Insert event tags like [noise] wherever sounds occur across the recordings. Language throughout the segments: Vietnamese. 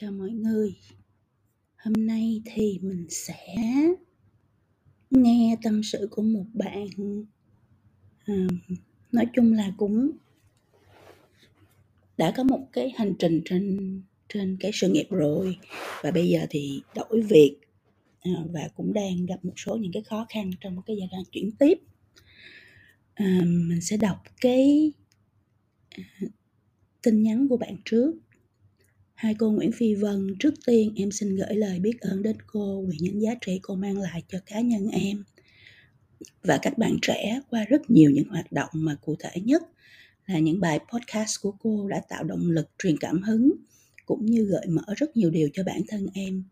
Chào mọi người. Hôm nay thì mình sẽ nghe tâm sự của một bạn à, nói chung là cũng đã có một cái hành trình trên trên cái sự nghiệp rồi và bây giờ thì đổi việc à, và cũng đang gặp một số những cái khó khăn trong cái giai đoạn chuyển tiếp. À, mình sẽ đọc cái à, tin nhắn của bạn trước Hai cô Nguyễn Phi Vân, trước tiên em xin gửi lời biết ơn đến cô vì những giá trị cô mang lại cho cá nhân em. Và các bạn trẻ qua rất nhiều những hoạt động mà cụ thể nhất là những bài podcast của cô đã tạo động lực truyền cảm hứng cũng như gợi mở rất nhiều điều cho bản thân em.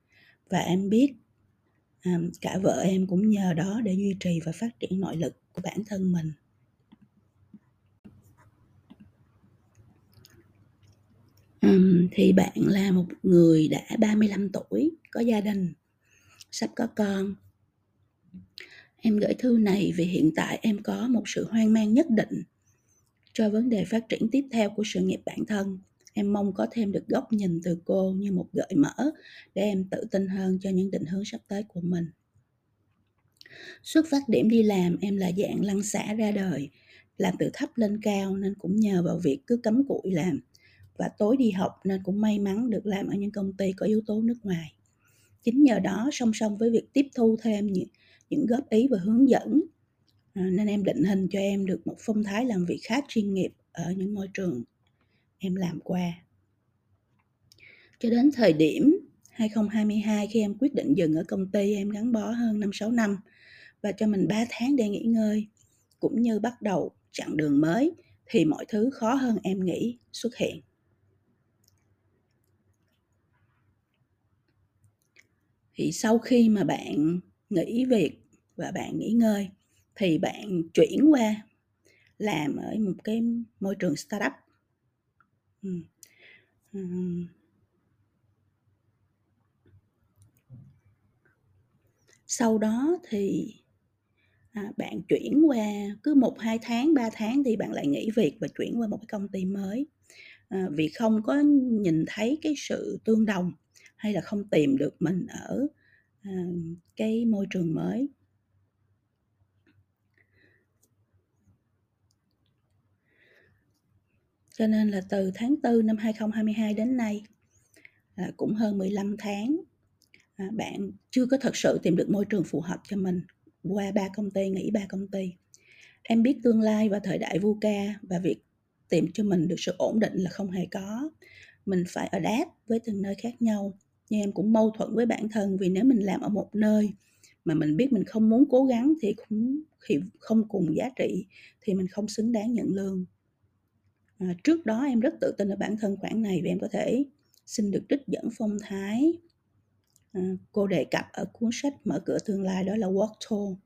Và em biết à, cả vợ em cũng nhờ đó để duy trì và phát triển nội lực của bản thân mình. Um, thì bạn là một người đã 35 tuổi, có gia đình, sắp có con. Em gửi thư này vì hiện tại em có một sự hoang mang nhất định cho vấn đề phát triển tiếp theo của sự nghiệp bản thân. Em mong có thêm được góc nhìn từ cô như một gợi mở để em tự tin hơn cho những định hướng sắp tới của mình. Xuất phát điểm đi làm em là dạng lăn xả ra đời, làm từ thấp lên cao nên cũng nhờ vào việc cứ cấm cụi làm và tối đi học nên cũng may mắn được làm ở những công ty có yếu tố nước ngoài. Chính nhờ đó song song với việc tiếp thu thêm những, những góp ý và hướng dẫn à, nên em định hình cho em được một phong thái làm việc khá chuyên nghiệp ở những môi trường em làm qua. Cho đến thời điểm 2022 khi em quyết định dừng ở công ty em gắn bó hơn 5-6 năm và cho mình 3 tháng để nghỉ ngơi cũng như bắt đầu chặng đường mới thì mọi thứ khó hơn em nghĩ xuất hiện. Thì sau khi mà bạn nghỉ việc và bạn nghỉ ngơi thì bạn chuyển qua làm ở một cái môi trường startup ừ. Ừ. sau đó thì à, bạn chuyển qua cứ một hai tháng ba tháng thì bạn lại nghỉ việc và chuyển qua một cái công ty mới à, vì không có nhìn thấy cái sự tương đồng hay là không tìm được mình ở à, cái môi trường mới. Cho nên là từ tháng 4 năm 2022 đến nay là cũng hơn 15 tháng à, bạn chưa có thật sự tìm được môi trường phù hợp cho mình qua ba công ty nghỉ ba công ty. Em biết tương lai và thời đại VUCA và việc tìm cho mình được sự ổn định là không hề có. Mình phải ở đáp với từng nơi khác nhau nhưng em cũng mâu thuẫn với bản thân vì nếu mình làm ở một nơi mà mình biết mình không muốn cố gắng thì cũng thì không cùng giá trị thì mình không xứng đáng nhận lương. À, trước đó em rất tự tin ở bản thân khoản này vì em có thể xin được trích dẫn phong thái. À, cô đề cập ở cuốn sách mở cửa tương lai đó là Walk tour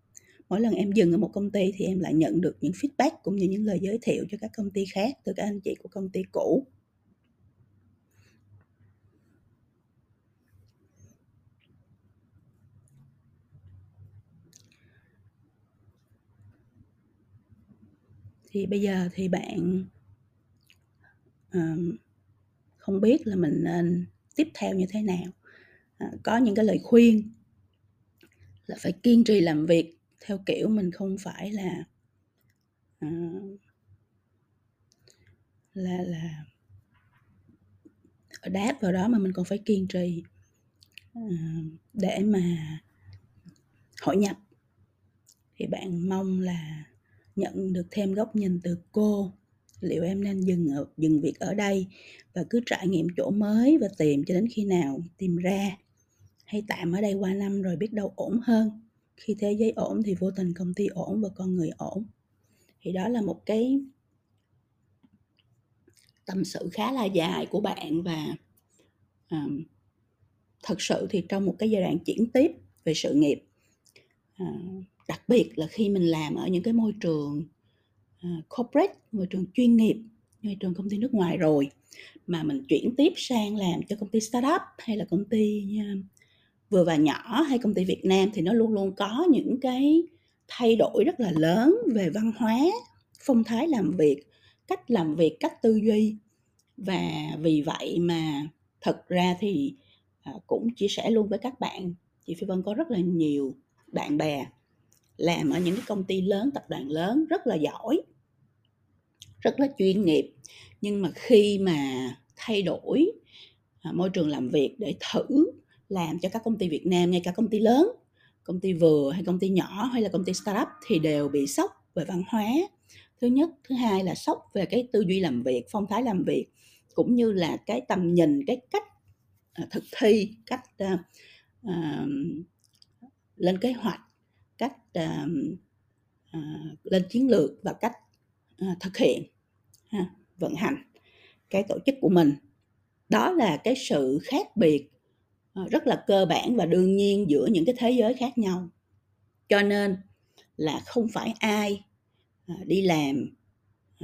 mỗi lần em dừng ở một công ty thì em lại nhận được những feedback cũng như những lời giới thiệu cho các công ty khác từ các anh chị của công ty cũ. Thì bây giờ thì bạn um, không biết là mình nên tiếp theo như thế nào. À, có những cái lời khuyên là phải kiên trì làm việc theo kiểu mình không phải là uh, là là đáp vào đó mà mình còn phải kiên trì uh, để mà hội nhập. Thì bạn mong là nhận được thêm góc nhìn từ cô. Liệu em nên dừng ở, dừng việc ở đây và cứ trải nghiệm chỗ mới và tìm cho đến khi nào tìm ra? Hay tạm ở đây qua năm rồi biết đâu ổn hơn? Khi thế giới ổn thì vô tình công ty ổn và con người ổn. Thì đó là một cái tâm sự khá là dài của bạn và um, thật sự thì trong một cái giai đoạn chuyển tiếp về sự nghiệp uh, đặc biệt là khi mình làm ở những cái môi trường uh, corporate môi trường chuyên nghiệp môi trường công ty nước ngoài rồi mà mình chuyển tiếp sang làm cho công ty startup hay là công ty uh, vừa và nhỏ hay công ty Việt Nam thì nó luôn luôn có những cái thay đổi rất là lớn về văn hóa phong thái làm việc cách làm việc cách tư duy. Và vì vậy mà thật ra thì ờ, cũng chia sẻ luôn với các bạn chị phi vân có rất là nhiều bạn bè làm ở những cái công ty lớn tập đoàn lớn rất là giỏi rất là chuyên nghiệp. Nhưng mà khi mà thay đổi à, môi trường làm việc để thử làm cho các công ty Việt Nam ngay cả công ty lớn công ty vừa hay công ty nhỏ hay là công ty startup thì đều bị sốc về văn hóa. Thứ nhất thứ hai là sốc về cái tư duy làm việc phong thái làm việc cũng như là cái tầm nhìn cái cách à, thực thi cách uh, uh, lên kế hoạch cách uh, uh, lên chiến lược và cách uh, thực hiện ha, vận hành cái tổ chức của mình. Đó là cái sự khác biệt uh, rất là cơ bản và đương nhiên giữa những cái thế giới khác nhau. Cho nên là không phải ai uh, đi làm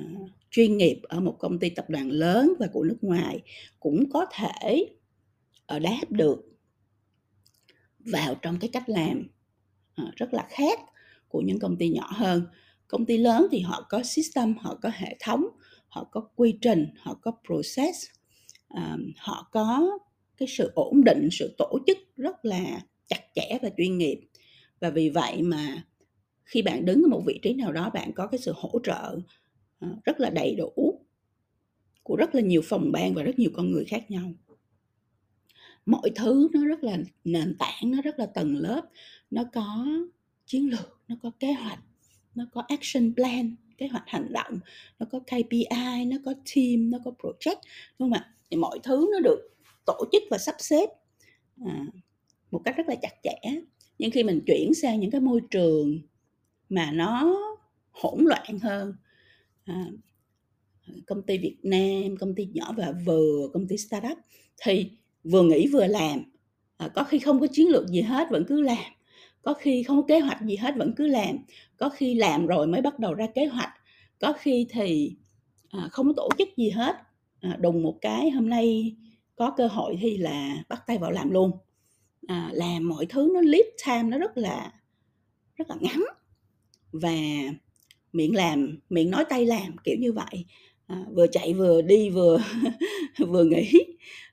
uh, chuyên nghiệp ở một công ty tập đoàn lớn và của nước ngoài cũng có thể đáp được vào trong cái cách làm. Ờ, rất là khác của những công ty nhỏ hơn. Công ty lớn thì họ có system, họ có hệ thống, họ có quy trình, họ có process. À, họ có cái sự ổn định, sự tổ chức rất là chặt chẽ và chuyên nghiệp. Và vì vậy mà khi bạn đứng ở một vị trí nào đó, bạn có cái sự hỗ trợ ờ, rất là đầy đủ của rất là nhiều phòng ban và rất nhiều con người khác nhau. Mọi thứ nó rất là nền tảng, nó rất là tầng lớp nó có chiến lược nó có kế hoạch nó có action plan kế hoạch hành động nó có KPI nó có team nó có project đúng không ạ thì mọi thứ nó được tổ chức và sắp xếp à, một cách rất là chặt chẽ nhưng khi mình chuyển sang những cái môi trường mà nó hỗn loạn hơn à, công ty Việt Nam, công ty nhỏ và vừa, công ty startup thì vừa nghĩ vừa làm. À, có khi không có chiến lược gì hết vẫn cứ làm. Có khi không có kế hoạch gì hết vẫn cứ làm. Có khi làm rồi mới bắt đầu ra kế hoạch. Có khi thì à, không có tổ chức gì hết. À, đùng một cái hôm nay có cơ hội thì là bắt tay vào làm luôn. À, làm mọi thứ nó lead time nó rất là rất là ngắn và miệng làm miệng nói tay làm kiểu như vậy à, vừa chạy vừa đi vừa [laughs] vừa nghỉ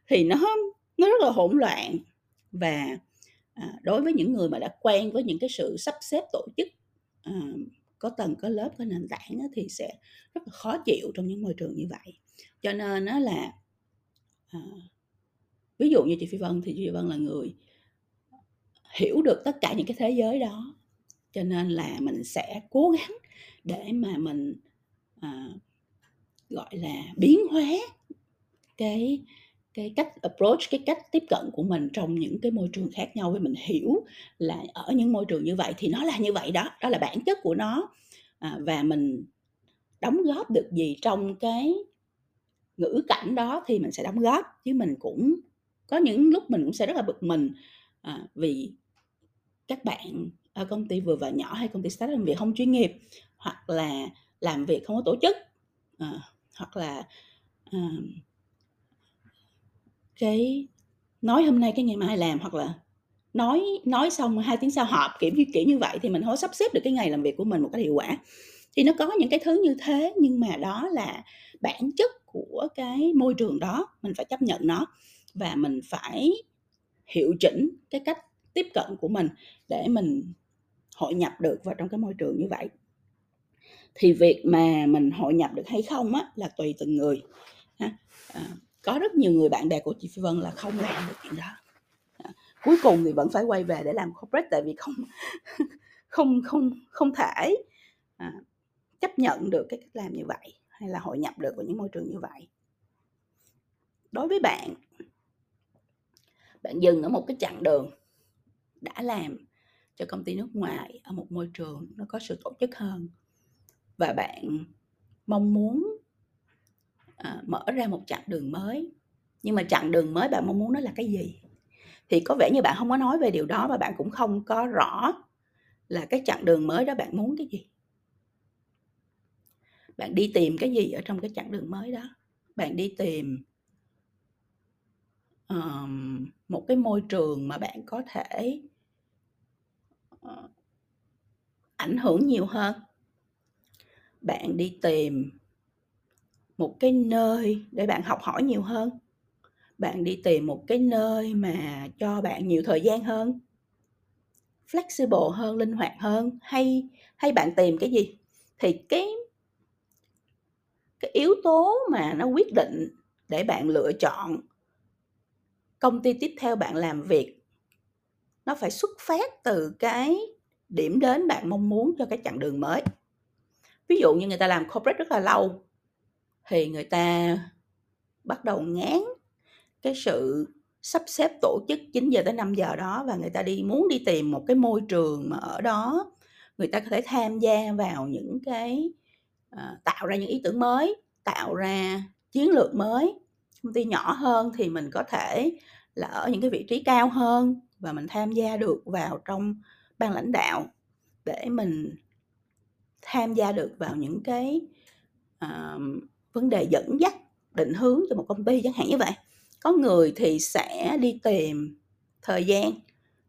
thì nó nó rất là hỗn loạn và à, đối với những người mà đã quen với những cái sự sắp xếp tổ chức à, có tầng có lớp có nền tảng á, thì sẽ rất là khó chịu trong những môi trường như vậy. Cho nên nó là à, ví dụ như chị phi vân thì chị phi vân là người hiểu được tất cả những cái thế giới đó cho nên là mình sẽ cố gắng để mà mình à, gọi là biến hóa cái cái cách approach cái cách tiếp cận của mình trong những cái môi trường khác nhau với mình hiểu là ở những môi trường như vậy thì nó là như vậy đó đó là bản chất của nó. À, và mình đóng góp được gì trong cái ngữ cảnh đó thì mình sẽ đóng góp chứ mình cũng có những lúc mình cũng sẽ rất là bực mình. À, vì các bạn ở công ty vừa và nhỏ hay công ty startup làm việc không chuyên nghiệp hoặc là làm việc không có tổ chức à, hoặc là à, cái nói hôm nay cái ngày mai làm hoặc là nói nói xong hai tiếng sau họp kiểu như kiểu như vậy thì mình không sắp xếp được cái ngày làm việc của mình một cách hiệu quả thì nó có những cái thứ như thế nhưng mà đó là bản chất của cái môi trường đó mình phải chấp nhận nó và mình phải hiệu chỉnh cái cách tiếp cận của mình để mình hội nhập được vào trong cái môi trường như vậy thì việc mà mình hội nhập được hay không á là tùy từng người ha. À, có rất nhiều người bạn bè của chị Phi Vân là không làm được chuyện đó. À, cuối cùng thì vẫn phải quay về để làm corporate tại vì không [laughs] không không không thể à, chấp nhận được cái cách làm như vậy hay là hội nhập được vào những môi trường như vậy. Đối với bạn bạn dừng ở một cái chặng đường đã làm cho công ty nước ngoài ở một môi trường nó có sự tổ chức hơn và bạn mong muốn à, mở ra một chặng đường mới. Nhưng mà chặng đường mới bạn mong muốn nó là cái gì? Thì có vẻ như bạn không có nói về điều đó và bạn cũng không có rõ là cái chặng đường mới đó bạn muốn cái gì. Bạn đi tìm cái gì ở trong cái chặng đường mới đó? Bạn đi tìm um, một cái môi trường mà bạn có thể uh, ảnh hưởng nhiều hơn. Bạn đi tìm một cái nơi để bạn học hỏi nhiều hơn. Bạn đi tìm một cái nơi mà cho bạn nhiều thời gian hơn, flexible hơn, linh hoạt hơn, hay hay bạn tìm cái gì? Thì cái cái yếu tố mà nó quyết định để bạn lựa chọn công ty tiếp theo bạn làm việc, nó phải xuất phát từ cái điểm đến bạn mong muốn cho cái chặng đường mới. Ví dụ như người ta làm corporate rất là lâu thì người ta bắt đầu ngán cái sự sắp xếp tổ chức 9 giờ tới 5 giờ đó và người ta đi muốn đi tìm một cái môi trường mà ở đó người ta có thể tham gia vào những cái uh, tạo ra những ý tưởng mới tạo ra chiến lược mới. Công ty nhỏ hơn thì mình có thể là ở những cái vị trí cao hơn và mình tham gia được vào trong ban lãnh đạo để mình tham gia được vào những cái uh, vấn đề dẫn dắt định hướng cho một công ty chẳng hạn như vậy. Có người thì sẽ đi tìm thời gian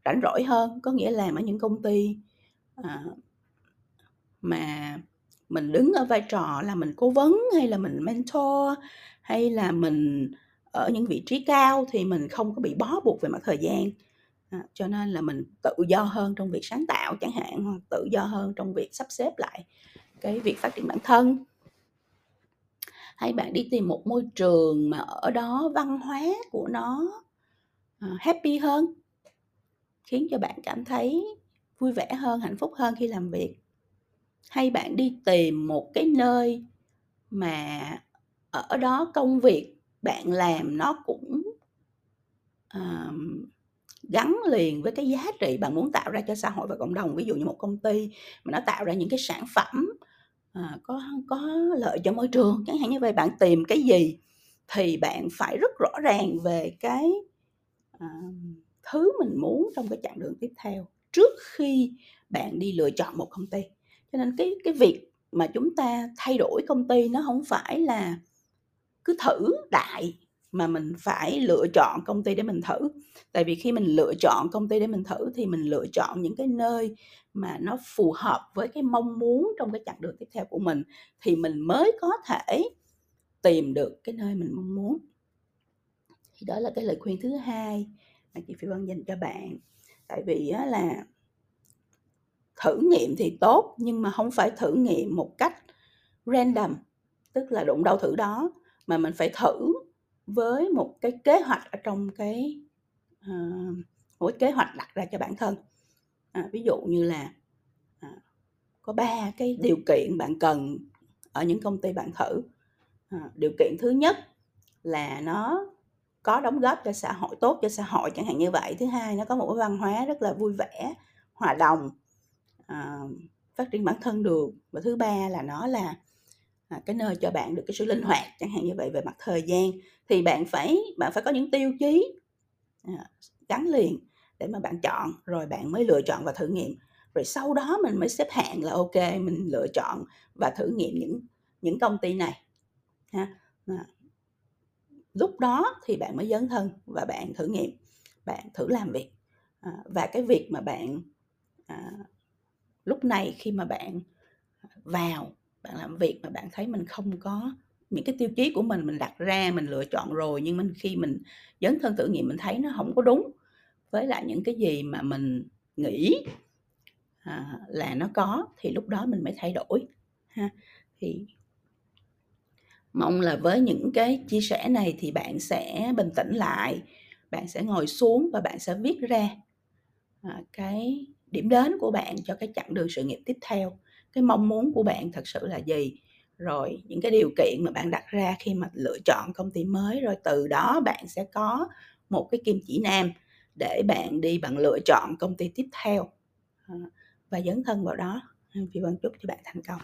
rảnh rỗi hơn có nghĩa là ở những công ty à, mà mình đứng ở vai trò là mình cố vấn hay là mình mentor hay là mình ở những vị trí cao thì mình không có bị bó buộc về mặt thời gian. À, cho nên là mình tự do hơn trong việc sáng tạo chẳng hạn hoặc tự do hơn trong việc sắp xếp lại cái việc phát triển bản thân hay bạn đi tìm một môi trường mà ở đó văn hóa của nó ờ, happy hơn khiến cho bạn cảm thấy vui vẻ hơn hạnh phúc hơn khi làm việc. Hay bạn đi tìm một cái nơi mà ở đó công việc bạn làm nó cũng uh, gắn liền với cái giá trị bạn muốn tạo ra cho xã hội và cộng đồng. Ví dụ như một công ty mà nó tạo ra những cái sản phẩm à, có có lợi cho môi trường. Chẳng hạn như vậy bạn tìm cái gì thì bạn phải rất rõ ràng về cái à, thứ mình muốn trong cái chặng đường tiếp theo trước khi bạn đi lựa chọn một công ty. Cho nên cái cái việc mà chúng ta thay đổi công ty nó không phải là cứ thử đại mà mình phải lựa chọn công ty để mình thử. Tại vì khi mình lựa chọn công ty để mình thử thì mình lựa chọn những cái nơi mà nó phù hợp với cái mong muốn trong cái chặng đường tiếp theo của mình thì mình mới có thể tìm được cái nơi mình mong muốn. Thì đó là cái lời khuyên thứ hai mà chị phi vân dành cho bạn. Tại vì á, là thử nghiệm thì tốt nhưng mà không phải thử nghiệm một cách random tức là đụng đâu thử đó mà mình phải thử với một cái kế hoạch ở trong cái uh, một cái kế hoạch đặt ra cho bản thân. À, ví dụ như là à, có ba cái điều kiện bạn cần ở những công ty bạn thử. À, điều kiện thứ nhất là nó có đóng góp cho xã hội tốt cho xã hội chẳng hạn như vậy. Thứ hai nó có một cái văn hóa rất là vui vẻ hòa đồng à, phát triển bản thân được. Và thứ ba là nó là à, cái nơi cho bạn được cái sự linh hoạt chẳng hạn như vậy về mặt thời gian thì bạn phải bạn phải có những tiêu chí à, gắn liền để mà bạn chọn rồi bạn mới lựa chọn và thử nghiệm. Rồi sau đó mình mới xếp hạng là ok mình lựa chọn và thử nghiệm những những công ty này ha. À, lúc đó thì bạn mới dấn thân và bạn thử nghiệm bạn thử làm việc. À, và cái việc mà bạn à, lúc này khi mà bạn à, vào bạn làm việc mà bạn thấy mình không có những cái tiêu chí của mình mình đặt ra mình lựa chọn rồi nhưng mình khi mình dấn thân thử nghiệm mình thấy nó không có đúng với lại những cái gì mà mình nghĩ à, là nó có thì lúc đó mình mới thay đổi ha. Thì mong là với những cái chia sẻ này thì bạn sẽ bình tĩnh lại bạn sẽ ngồi xuống và bạn sẽ viết ra à, cái điểm đến của bạn cho cái chặng đường sự nghiệp tiếp theo. Cái mong muốn của bạn thật sự là gì? Rồi, những cái điều kiện mà bạn đặt ra khi mà lựa chọn công ty mới, rồi từ đó bạn sẽ có một cái kim chỉ nam để bạn đi bạn lựa chọn công ty tiếp theo. Ờ, và dấn thân vào đó. Phi vân chúc cho bạn thành công.